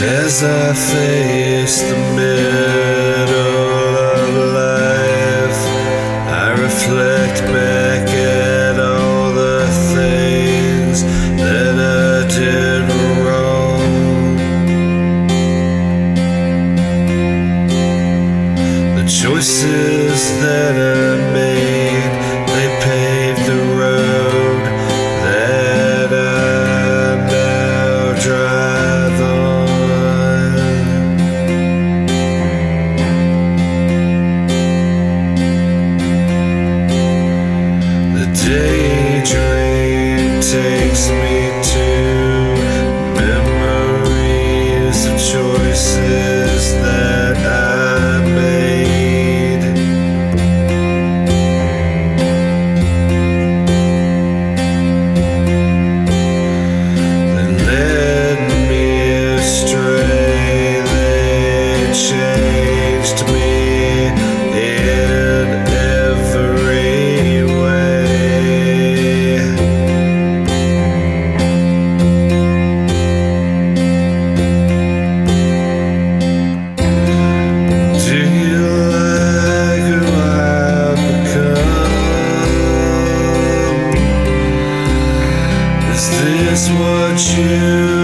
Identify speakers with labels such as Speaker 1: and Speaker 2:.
Speaker 1: as I face the middle of life. I reflect back at all the things that I did wrong, the choices that I takes me 雪